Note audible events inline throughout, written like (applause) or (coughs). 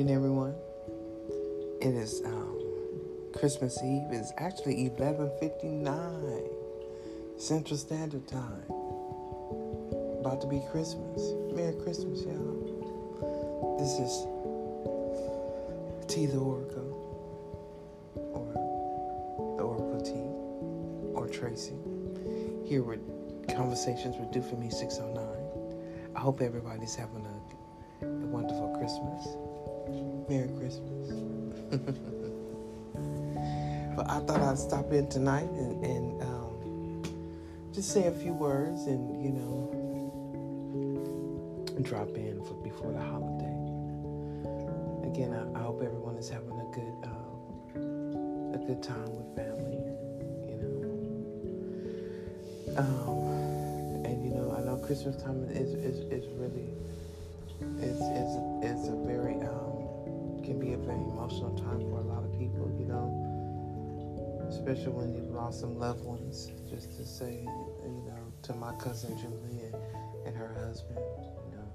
evening, everyone. It is um, Christmas Eve. It's actually 11:59 Central Standard Time. About to be Christmas. Merry Christmas, y'all. This is T the Oracle, or the Oracle T, or Tracy. Here with conversations with Do For Me 609. I hope everybody's having a, a wonderful Christmas. Merry Christmas. (laughs) but I thought I'd stop in tonight and, and um, just say a few words and, you know, drop in for before the holiday. Again, I, I hope everyone is having a good um, a good time with family. You know, um, and you know, I know Christmas time is is, is really is is is a very um, can be a very emotional time for a lot of people. You know, especially when you've lost some loved ones. Just to say, you know, to my cousin Julie and, and her husband, you know,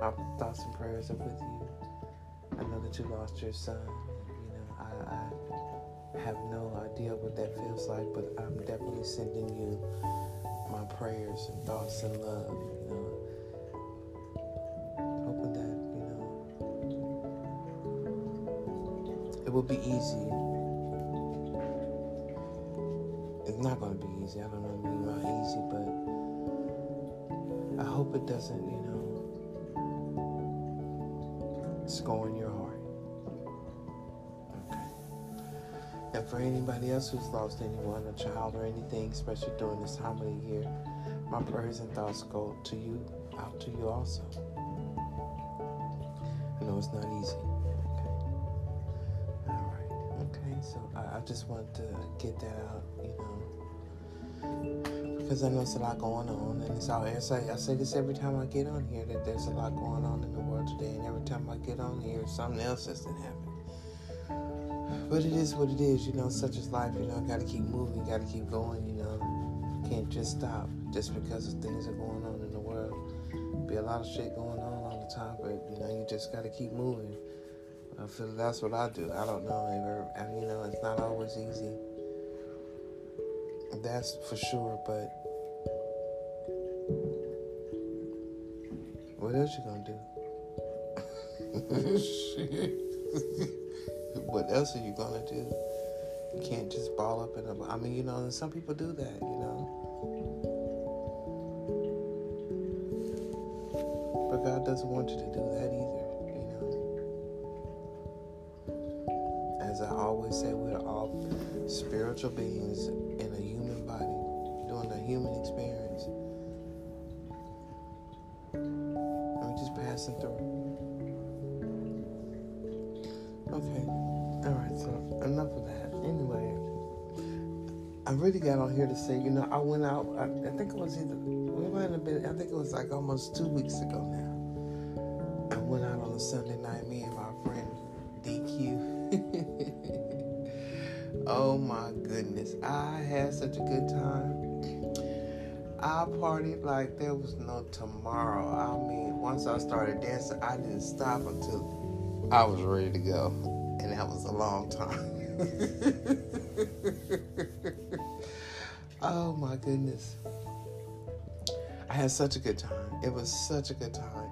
my thoughts and prayers are with you. I know that you lost your son. You know, I, I have no idea what that feels like, but I'm definitely sending you my prayers and thoughts and love. Will be easy. It's not going to be easy. I don't know, maybe not easy, but I hope it doesn't. You know score in your heart. Okay. And for anybody else who's lost anyone, a child or anything, especially during this time of the year, my prayers and thoughts go to you, out to you also. I know it's not easy. I, just want to get that out, you know because I know it's a lot going on, and it's all. I say, I say this every time I get on here that there's a lot going on in the world today, and every time I get on here, something else has been happening. But it is what it is, you know. Such is life, you know. Got to keep moving, got to keep going, you know. Can't just stop just because of things that are going on in the world. Be a lot of shit going on all the time, but you know, you just got to keep moving. I feel that's what I do. I don't know, and you know, it's not always easy. That's for sure, but what else you gonna do? (laughs) (laughs) what else are you gonna do? You can't just ball up in a. I mean, you know, and some people do that, you know. But God doesn't want you to do that either, As I always say, we're all spiritual beings in a human body, doing a human experience. I'm just passing through. Okay. All right. So enough of that. Anyway, I really got on here to say, you know, I went out. I, I think it was either we might have been. I think it was like almost two weeks ago now. I went out on a Sunday night. Me and I had such a good time. I partied like there was no tomorrow. I mean, once I started dancing, I didn't stop until I was ready to go. And that was a long time. (laughs) oh my goodness. I had such a good time. It was such a good time.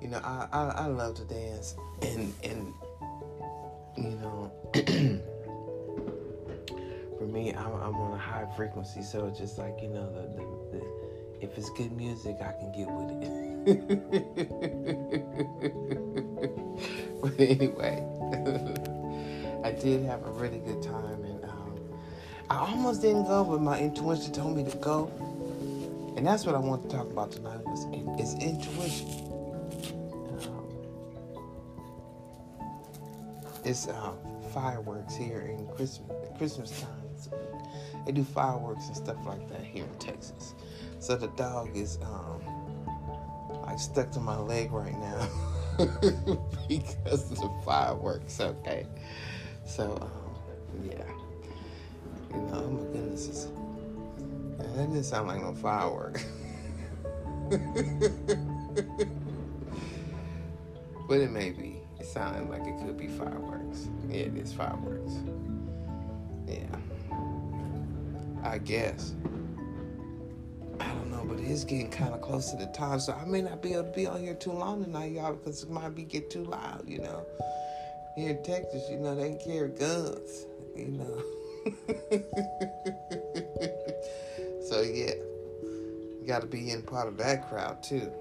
You know, I, I, I love to dance. And, and you know, (clears throat) me, I'm, I'm, on a high frequency. So it's just like, you know, the, the, the if it's good music, I can get with it. (laughs) but anyway, (laughs) I did have a really good time, and um, I almost didn't go, but my intuition told me to go, and that's what I want to talk about tonight. Is, is intuition. Um, it's uh, fireworks here in Christmas Christmas time. So they do fireworks and stuff like that here in Texas. So the dog is um, like stuck to my leg right now (laughs) because of the fireworks. Okay, so um, yeah, you know, oh my goodness, that didn't sound like no firework. (laughs) but it may be. It sounded like it could be fireworks. Yeah, it is fireworks. Yeah. I guess. I don't know, but it's getting kind of close to the time, so I may not be able to be on here too long tonight, y'all, because it might be get too loud, you know. Here in Texas, you know, they carry guns, you know. (laughs) so yeah, you got to be in part of that crowd too.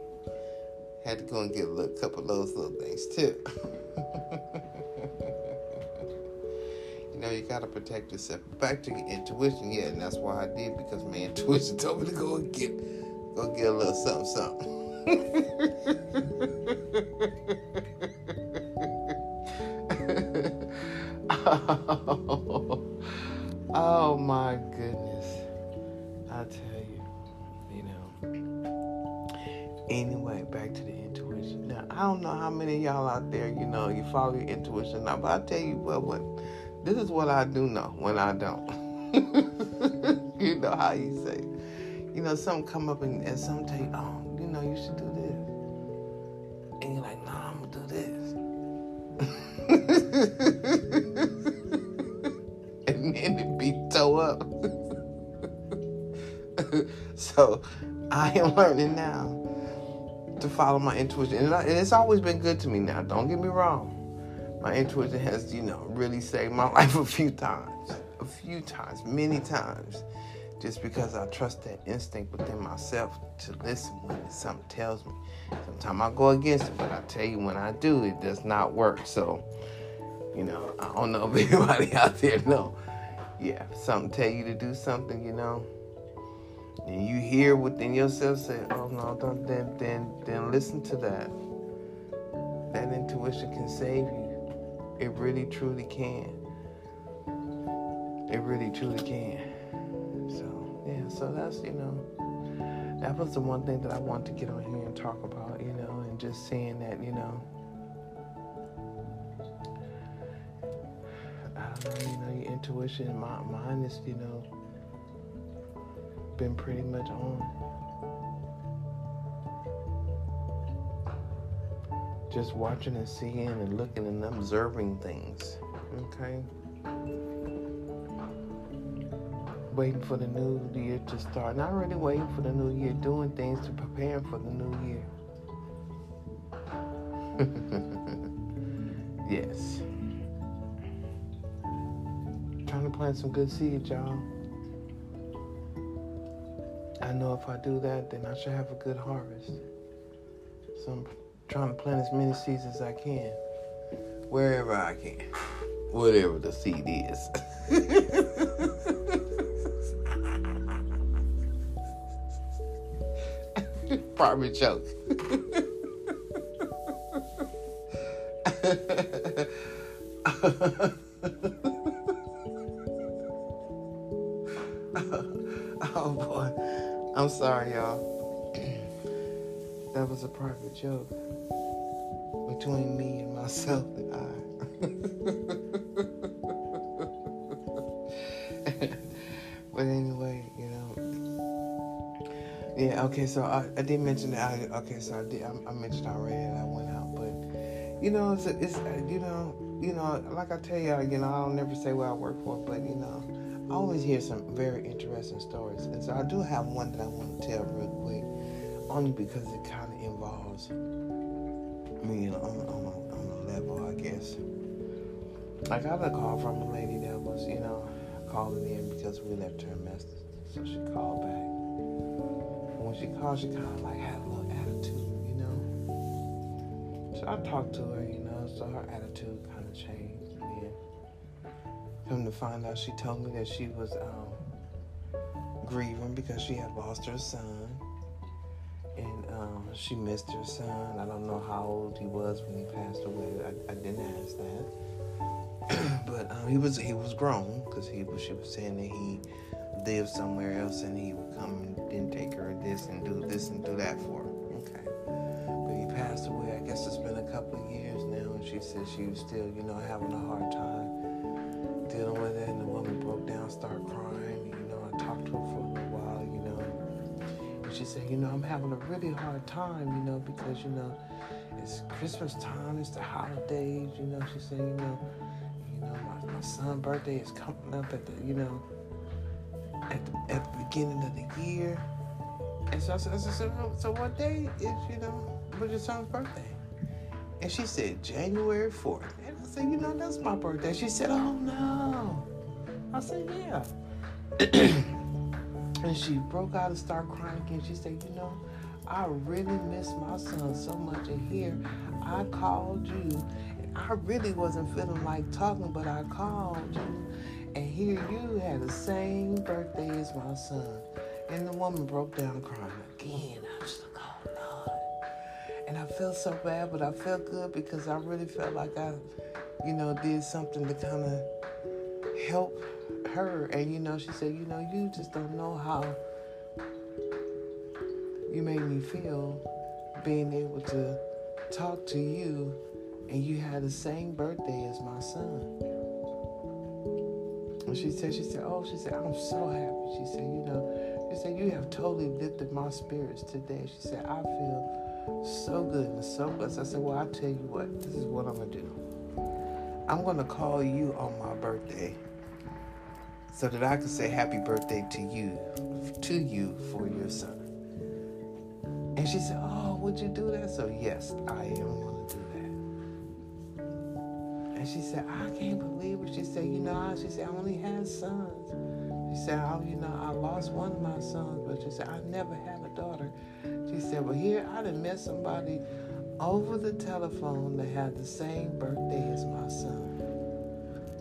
Had to go and get a little, couple of those little things too. (laughs) you gotta protect yourself. Back to your intuition, yeah, and that's why I did because my (laughs) intuition told me to go and get, go get a little something, something. oh, (laughs) oh my goodness! I tell you, you know. Anyway, back to the intuition. Now, I don't know how many of y'all out there, you know, you follow your intuition now, but I tell you what, what this is what I do know when I don't. (laughs) you know how you say, you know, something come up and, and some you, oh, you know, you should do this, and you're like, nah, I'm gonna do this, (laughs) and then it be toe up. (laughs) so I am learning now to follow my intuition. And, it's always been good to me now. Don't get me wrong. My intuition has, you know, really saved my (laughs) life a few times. A few times, many times. Just because I trust that instinct within myself to listen when something tells me. Sometimes I go against it, but I tell you when I do, it does not work. So, you know, I don't know if (laughs) anybody out there know. Yeah, something tell you to do something, you know, and you hear within yourself say, "Oh no, don't," then then then listen to that. That intuition can save you. It really truly can. It really truly can. So yeah, so that's you know, that was the one thing that I wanted to get on here and talk about, you know, and just saying that you know. I don't know, you know, your intuition, my, mine is, you know, been pretty much on. Just watching and seeing and looking and observing things. Okay? Waiting for the new year to start. Not really waiting for the new year, doing things to prepare for the new year. (laughs) yes. Trying to plant some good seeds, y'all. I know if I do that, then I should have a good harvest. So I'm trying to plant as many seeds as I can, wherever I can, whatever the seed is. (laughs) Probably joke. (laughs) oh boy. I'm sorry, y'all. (clears throat) that was a private joke between me and myself and I. (laughs) but anyway, you know. Yeah, okay, so I, I did mention that. I, okay, so I did. I, I mentioned already that I went out, but you know, it's, it's you know, you know, like I tell you, you know, I don't never say where I work for, but you know, I always hear some very interesting stories. And so I do have one that I want to tell real quick, only because it kind of involves me on, on, a, on a level, I guess. I got a call from a lady that was, you know, calling in because we left her a message. So she called back. And when she called, she kind of like had a little attitude, you know. So I talked to her, you know, so her attitude kind of changed. And then, come to find out, she told me that she was um, grieving because she had lost her son. She missed her son. I don't know how old he was when he passed away. I, I didn't ask that. (clears throat) but um, he was he was grown because he was she was saying that he lived somewhere else and he would come and then take her this and do this and do that for her. Okay. But he passed away. I guess it's been a couple of years now, and she said she was still, you know, having a hard time dealing with it, and the woman broke down, started crying. She said, you know, I'm having a really hard time, you know, because, you know, it's Christmas time, it's the holidays, you know. She said, you know, you know, my, my son's birthday is coming up at the, you know, at the, at the beginning of the year. And so I said, so, so what day is, you know, what's your son's birthday? And she said, January 4th. And I said, you know, that's my birthday. She said, oh no. I said, yeah. (clears throat) and she broke out and started crying again. She said, you know, I really miss my son so much. And here I called you. I really wasn't feeling like talking, but I called you. And here you had the same birthday as my son. And the woman broke down crying again. I was like, oh Lord. And I felt so bad, but I felt good because I really felt like I, you know, did something to kind of help her. And you know, she said, you know, you just don't know how you made me feel being able to talk to you and you had the same birthday as my son. And she said, she said, oh, she said, I'm so happy. She said, you know, she said, you have totally lifted my spirits today. She said, I feel so good and so blessed. I said, well, I tell you what, this is what I'm to do. I'm to call you on my birthday so that I can say happy birthday to you, to you for your son. And she said, Oh, would you do that? So, yes, I am going to do that. And she said, I can't believe it. She said, You know, she said, I only had sons. She said, oh, You know, I lost one of my sons, but she said, I never had a daughter. She said, Well, here I done met somebody over the telephone that had the same birthday as my son.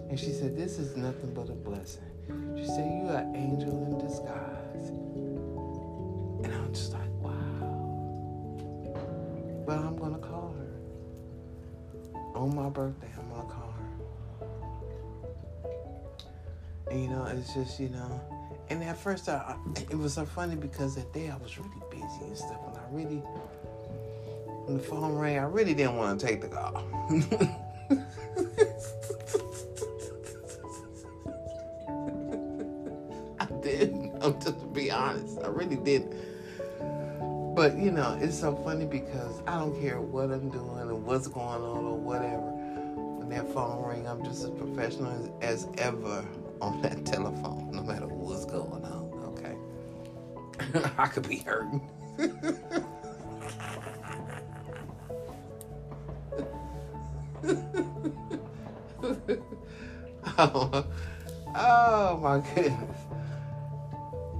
And she said, This is nothing but a blessing. She said, You are an angel in disguise. And I'm just like, Wow. but I'm going to call her. On my birthday, I'm going to call her. And, you know, it's just, you know, and at first, I, it was so funny because that day I was really busy and stuff. And I really, when the phone rang, I really didn't want to take the call. (laughs) I really didn't. But you know, it's so funny because I don't care what I'm doing and what's going on or whatever. When that phone ring, I'm just as professional as, as ever on that (laughs) telephone, no matter what's going on. Okay, (laughs) I could be hurting. (laughs) oh, oh my goodness.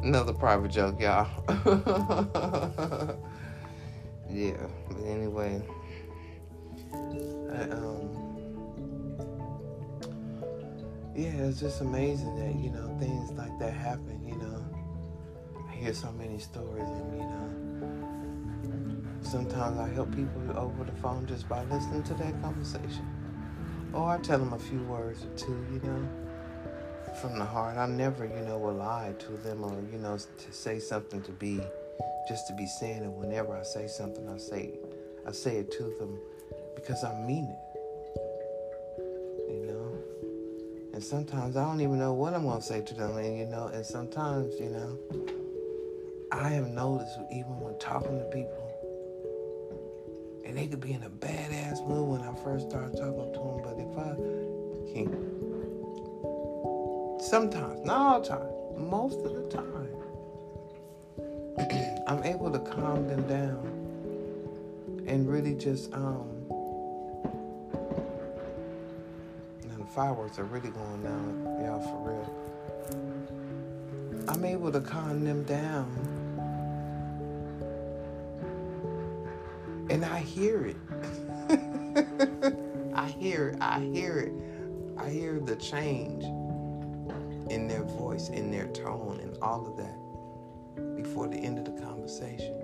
Another private joke, y'all. (laughs) yeah, but anyway, I, um, yeah, it's just amazing that you know things like that happen. You know, I hear so many stories, and you know, sometimes I help people over the phone just by listening to that conversation, or I tell them a few words or two. You know from the heart. I never, you know, will lie to them or, you know, to say something to be just to be saying it. Whenever I say something, I say I say it to them because I mean it. You know? And sometimes I don't even know what I'm gonna say to them, and you know, and sometimes, you know, I have noticed even when talking to people, and they could be in a badass mood when I first start talking to them, but if I Sometimes, not all the time, most of the time, (clears throat) I'm able to calm them down and really just um now the fireworks are really going down, y'all for real. I'm able to calm them down. And I hear it. (laughs) I hear it. I hear it. I hear the change in their voice, in their tone, and all of that before the end of the conversation.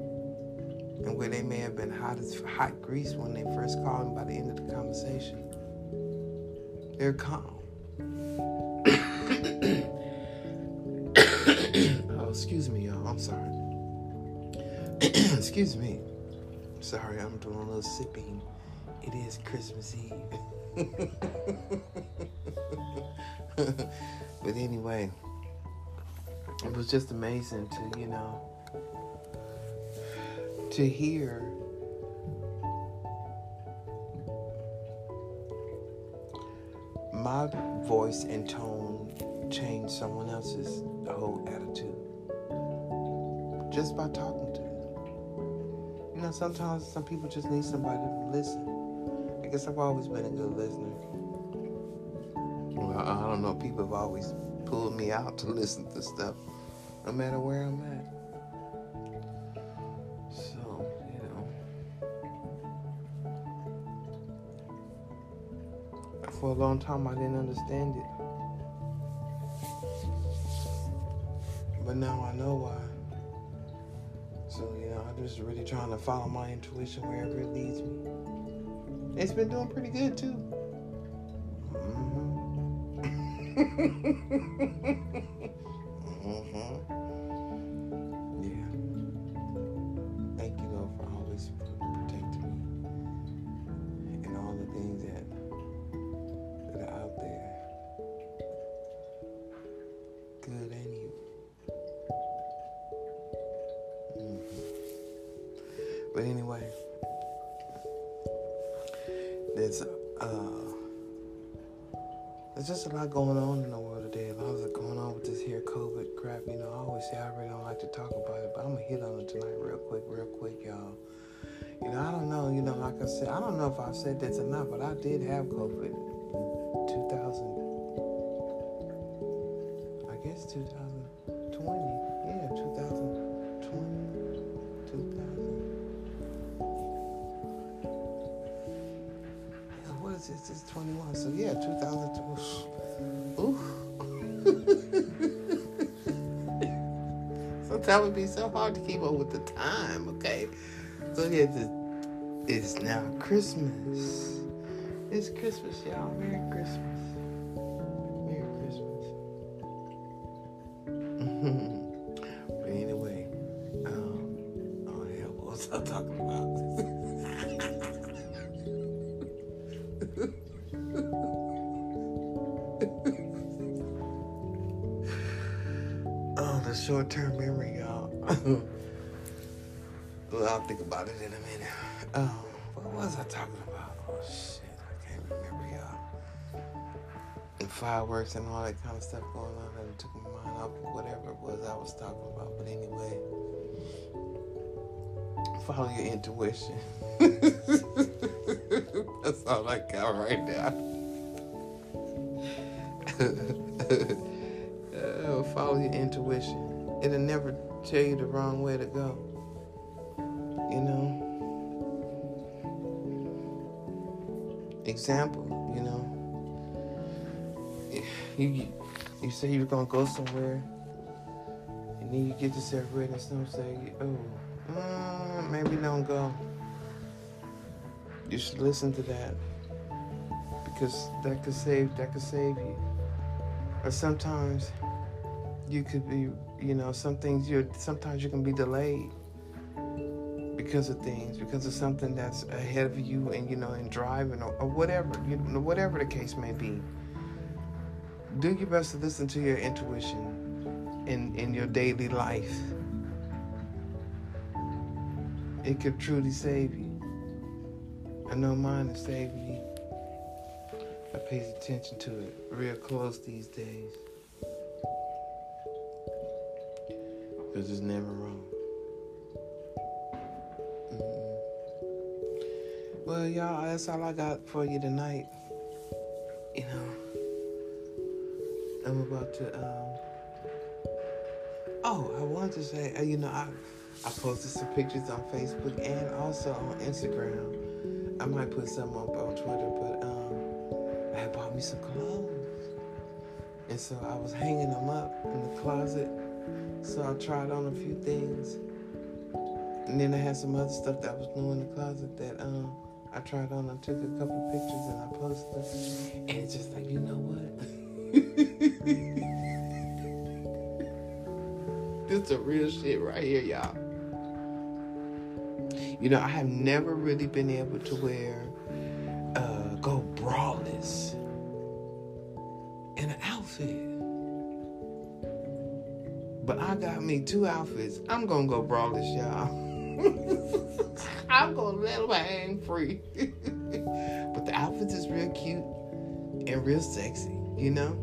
And where they may have been hot as hot grease when they first called them by the end of the conversation, they're calm. (coughs) oh, excuse me, y'all. I'm sorry. (coughs) excuse me. Sorry, I'm doing a little sipping. It is Christmas Eve. (laughs) But anyway, it was just amazing to, you know, to hear my voice and tone change someone else's whole attitude just by talking to them. You know, sometimes some people just need somebody to listen. I guess I've always been a good listener. Don't know. People have always pulled me out to listen to stuff, no matter where I'm at. So, you know. For a long time I didn't understand it. But now I know why. So, you know, I'm just really trying to follow my intuition wherever it leads me. It's been doing pretty good too. Mm-hmm. Yeah. Thank you, Lord, for always protecting me and all the things that that are out there, good and evil. Mm-hmm. But anyway, there's just a lot going on in the world today. A lot of going on with this here COVID crap. You know, I always say I really don't like to talk about it, but I'm gonna hit on it tonight real quick, real quick, y'all. You know, I don't know, you know, like I said, I don't know if I've said this or not, but I did have COVID so hard to keep up with the time, okay? So yeah, it's now Christmas. It's Christmas, y'all. Merry Christmas. Think about it in a minute. Oh, what was I talking about? Oh, shit. I can't remember, y'all. The fireworks and all that kind of stuff going on, that took my mind off of whatever it was I was talking about. But anyway, follow your intuition. (laughs) That's all I got right now. (laughs) uh, follow your intuition. It'll never tell you the wrong way to go. Example, you know? You, you say you're gonna go somewhere, and then you get to separate and some say, oh, mm, maybe don't go. You should listen to that because that could save that could save you. Or sometimes you could be, you know, some things you're sometimes you can be delayed because of things, because of something that's ahead of you, and you know, in driving or, or whatever, you know, whatever the case may be. Do your best to listen to your intuition in in your daily life. It could truly save you. I know mine is saving me. I pay attention to it real close these days. Because it's never wrong. Well, y'all, that's all I got for you tonight. You know, I'm about to. Um, oh, I wanted to say, uh, you know, I I posted some pictures on Facebook and also on Instagram I might put some up on Twitter, but um, I had bought me some clothes. And so I was hanging them up in the closet. So I tried on a few things. And then I had some other stuff that was new in the closet that um, I tried on. I took a couple pictures and I posted them. And it's just like, you know what? (laughs) this is real shit right here, y'all. You know, I have never really been able to wear, uh, go braless in an outfit. But I got me two outfits. I'm gonna go braless, y'all. (laughs) I'm gonna let them hang free. (laughs) but the outfits is real cute. and real sexy, you know.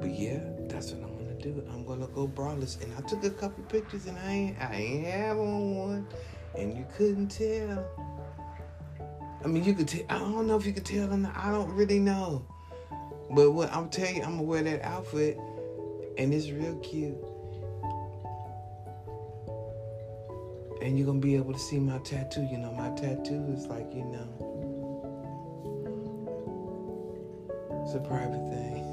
But yeah, that's what I'm gonna do. I'm gonna go braless, and I took a couple pictures, and I ain't I ain't have on one, and you couldn't tell. I mean, you could tell. I don't know if you could tell, and I don't really know. But what I'm telling you, I'm gonna wear that outfit, and it's real cute. And you're gonna be able to see my tattoo. You know, my tattoo is like, you know, it's a private thing.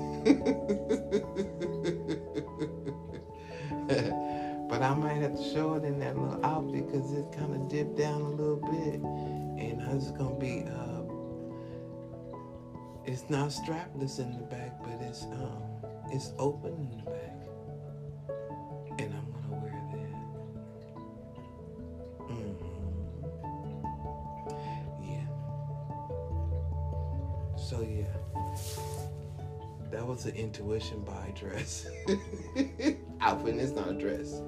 (laughs) but I might have to show it in that little outfit because it kind of dipped down a little bit, and just gonna be. Uh, it's not strapless in the back, but it's um it's open in the back. That was an intuition buy dress. (laughs) Outfit it's not a dress.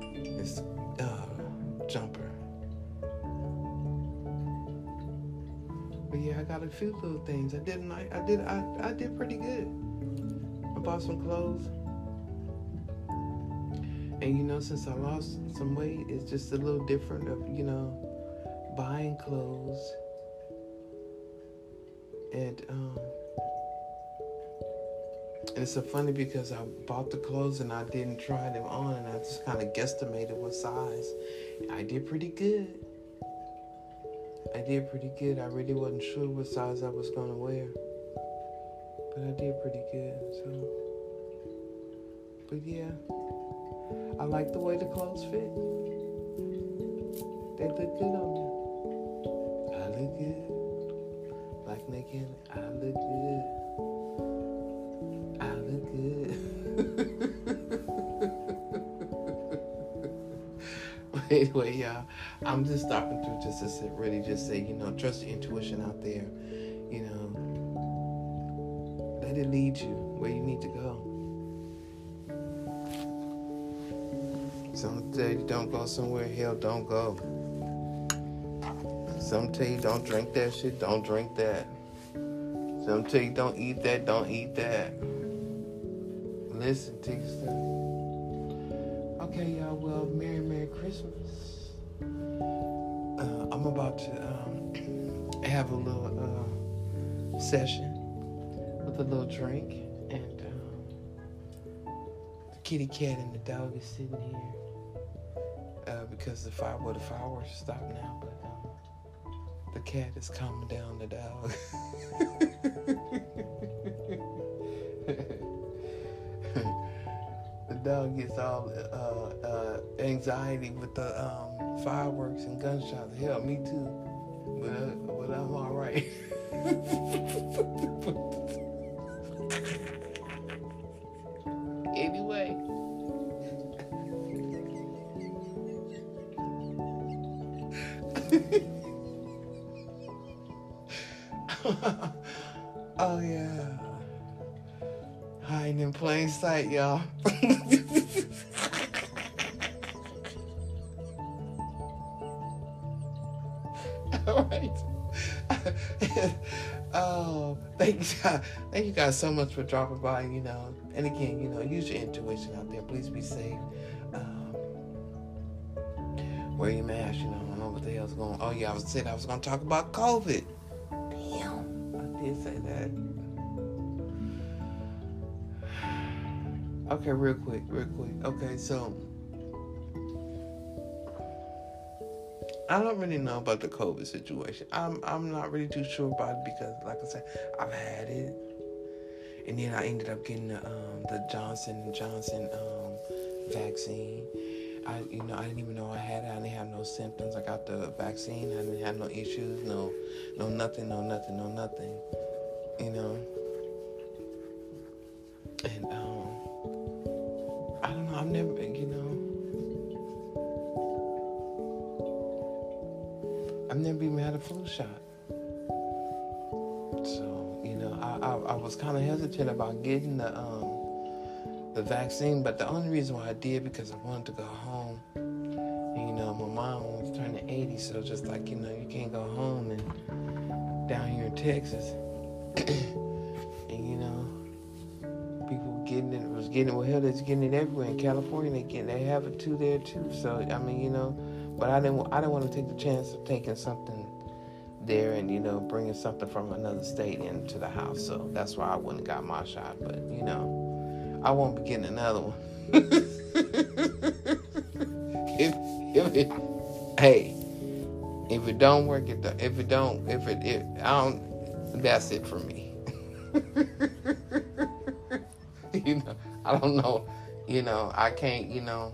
It's uh jumper. But yeah, I got a few little things. I did I, I did I, I did pretty good. I bought some clothes. And you know, since I lost some weight, it's just a little different of, you know, buying clothes. And um and it's so funny because I bought the clothes and I didn't try them on and I just kind of guesstimated what size. I did pretty good. I did pretty good. I really wasn't sure what size I was gonna wear, but I did pretty good. So, but yeah, I like the way the clothes fit. They look good on me. I look good. Like Naked, I look good. (laughs) anyway, y'all. I'm just stopping through just to say, really just say, you know, trust your intuition out there. You know, let it lead you where you need to go. Some tell you don't go somewhere, hell, don't go. Some tell you don't drink that shit, don't drink that. Some tell you don't eat that, don't eat that. Listen to yourself. Okay, y'all, well, Merry, Merry Christmas uh, I'm about to um, (clears throat) have a little uh, session with a little drink, and um, the kitty cat and the dog is sitting here uh, because the fire, well, the fireworks stopped now, but um, the cat is calming down the dog. (laughs) dog gets all uh, uh, anxiety with the um, fireworks and gunshots. Hell, me too. But, uh, but I'm all right. anyway. (laughs) oh yeah. Hiding in plain sight, y'all. Thank you, guys, thank you guys so much for dropping by. You know, and again, you know, use your intuition out there. Please be safe. Um, wear your mask. You know, I don't know what the hell's going. Oh yeah, I was saying I was going to talk about COVID. Damn, I did say that. (sighs) Okay, real quick, real quick. Okay, so I don't really know about the COVID situation. I'm I'm not really too sure about it because, like I said, I've had it, and then I ended up getting the um, the Johnson and Johnson um, vaccine. I you know I didn't even know I had it. I didn't have no symptoms. I got the vaccine. I didn't have no issues. No no nothing. No nothing. No nothing. You know. And um, I don't know. I've never been. you I've never even had a flu shot. So, you know, I, I, I was kind of hesitant about getting the um, the vaccine, but the only reason why I did because I wanted to go home. You know, my mom was turning 80, so just like, you know, you can't go home and down here in Texas, (clears throat) and you know, people getting it was getting. Well, hell, it's getting it everywhere in California. They get they have it too there too. So I mean, you know, but I didn't I didn't want to take the chance of taking something there and you know bringing something from another state into the house. So that's why I wouldn't got my shot. But you know, I won't be getting another one. (laughs) if, if it, hey, if it don't work, it if it don't, if it, if I don't, that's it for me. (laughs) you know, I don't know. You know, I can't. You know,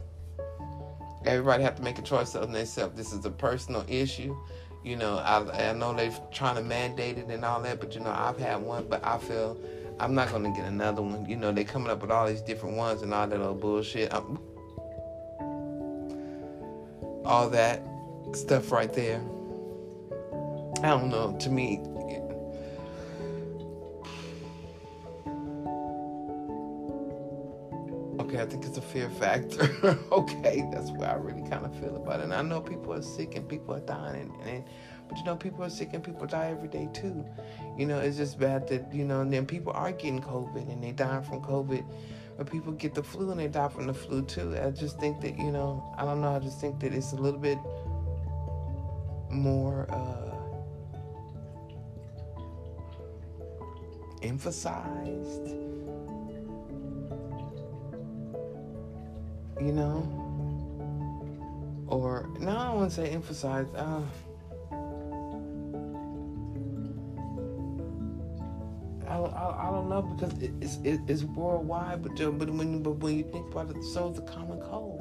everybody have to make a choice of themselves. This is a personal issue. You know, I, I know they're trying to mandate it and all that, but you know, I've had one, but I feel I'm not gonna get another one. You know, they're coming up with all these different ones and all that little bullshit. I'm, all that stuff right there. I don't know. To me, okay, I think it's a fear factor. (laughs) okay, that's where I really kind of feel about it. And I know people are sick and people are dying, and, and but you know, people are sick and people die every day too. You know, it's just bad that you know, and then people are getting COVID and they die from COVID. But people get the flu and they die from the flu too. I just think that you know, I don't know. I just think that it's a little bit more. Uh, emphasized you know or no i don't want to say emphasize, uh, I, I, I, don't know because it's it, it's worldwide, but but when but when you think about it, so it's a common cold.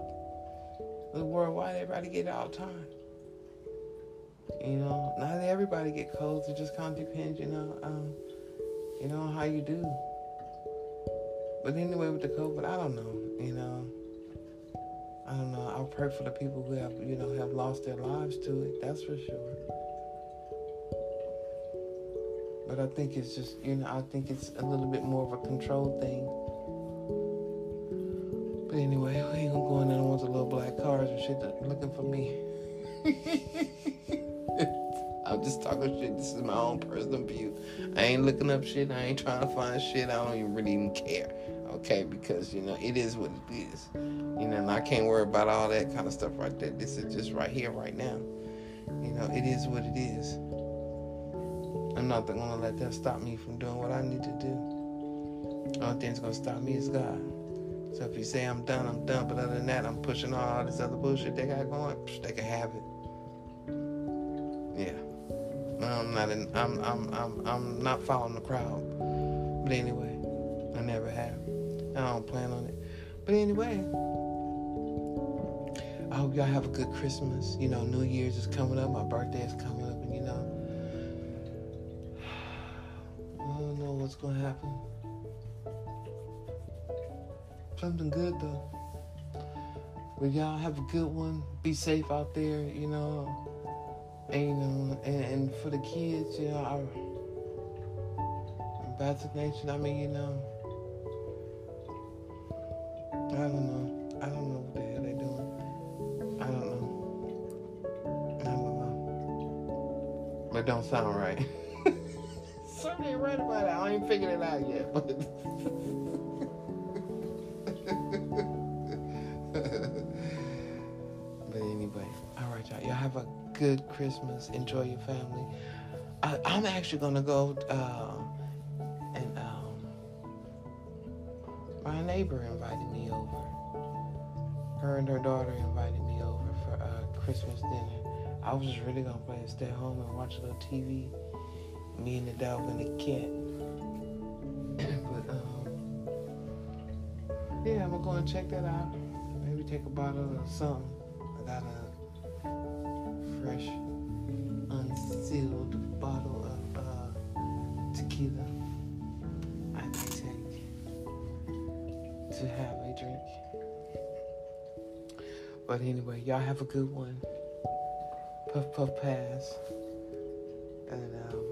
It's worldwide, everybody get it all the time. You know, not everybody get colds. It just kind of depends, you know. Um, you know, how you do. But anyway, with the COVID, I don't know. I'll pray for the people who have, you know, have lost their lives to it. That's for sure. But I think it's just, you know, I think it's a little bit more of a control thing. But anyway, we ain't gonna go in there with the little black cars and shit looking for me. (laughs) I'm just talking shit. This is my own personal view. I ain't looking up shit. I ain't trying to find shit. I don't even really even care. Okay, because you know it is what it is. You know, and I can't worry about all that kind of stuff right there. This is just right here, right now. You know, it is what it is. I'm not gonna let that stop me from doing what I need to do. Only thing that's gonna stop me is God. So if you say I'm done, I'm done. But other than that, I'm pushing all this other bullshit they got going. They can have it. Yeah. I'm not in, I'm I'm I'm I'm not following the crowd. But anyway, I never have. I don't plan on it. But anyway, I hope y'all have a good Christmas. You know, New Year's is coming up, my birthday is coming up, and you know, (sighs) I don't know what's gonna happen. Something good though. But y'all have a good one. Be safe out there, you know. And you know, and, and for the kids, you know, our vaccination. I mean, you know, don't sound right. (laughs) Something right about it. I ain't figured it out yet, but. (laughs) but anyway, all right, y'all. Y'all have a good Christmas. Enjoy your family. I, am actually gonna go uh, and um, my neighbor invited me over. Her and her daughter invited me over for uh, Christmas dinner. I was just really gonna play stay home and watch a little TV. Me and the dog and the cat. (clears throat) but um, yeah, I'm gonna go and check that out. Maybe take a bottle of something. I got a fresh, unsealed bottle of uh, tequila I may take to have a drink. But anyway, y'all have a good one. Puff puff pass. And um,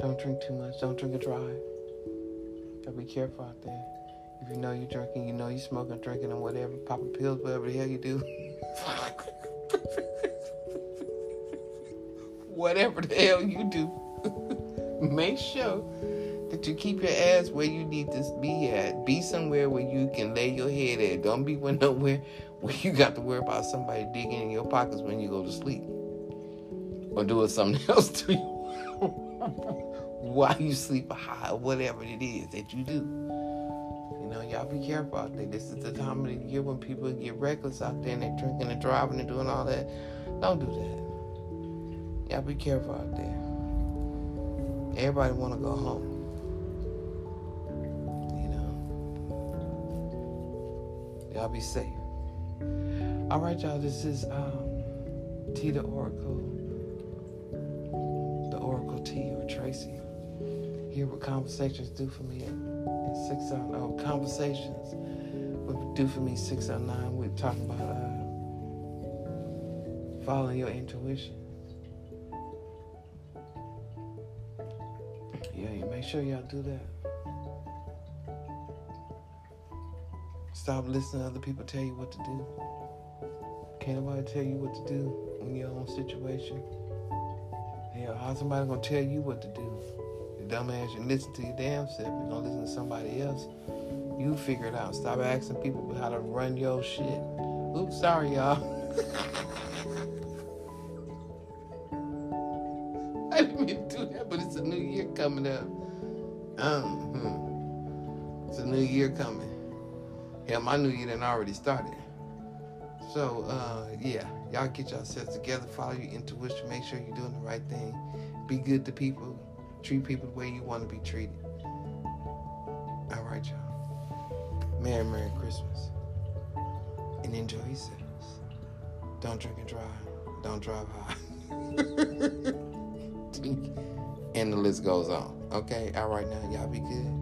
don't drink too much. Don't drink and drive. Gotta be careful out there. If you know you're drinking, you know you're smoking, drinking, and whatever, popping pills, whatever the hell you do. (laughs) whatever the hell you do. (laughs) make sure you keep your ass where you need to be at. Be somewhere where you can lay your head at. Don't be (laughs) nowhere where you got to worry about somebody digging in your pockets when you go to sleep or doing something (laughs) else to you (laughs) while you sleep high, whatever it is that you do. You know, y'all be careful out there. This is the time of the year when people get reckless out there and they're drinking and driving and doing all that. Don't do that. Y'all be careful out there. Everybody want to go home. Y'all be safe. All right, y'all. This is um, T the Oracle, the Oracle T or Tracy. Here what conversations do for me at, six oh oh conversations what do for me six oh nine. We're talking about uh, following your intuition. Yeah, you make sure y'all do that. Stop listening to other people tell you what to do. Can't nobody tell you what to do in your own situation. Hell, how somebody gonna tell you what to do? You dumbass, you listen to your damn self. You're gonna listen to somebody else. You figure it out. Stop asking people how to run your shit. Oops, sorry, y'all. (laughs) I didn't mean to do that, but it's a new year coming up. Um, hmm. It's a new year coming. Yeah, my new year done already started. So, uh, yeah, y'all get yourselves together, follow your intuition, make sure you're doing the right thing. Be good to people, treat people the way you want to be treated. All right, y'all. Merry, Merry Christmas. And enjoy yourselves. Don't drink and drive. Don't drive high. (laughs) and the list goes on. Okay, all right now, y'all be good.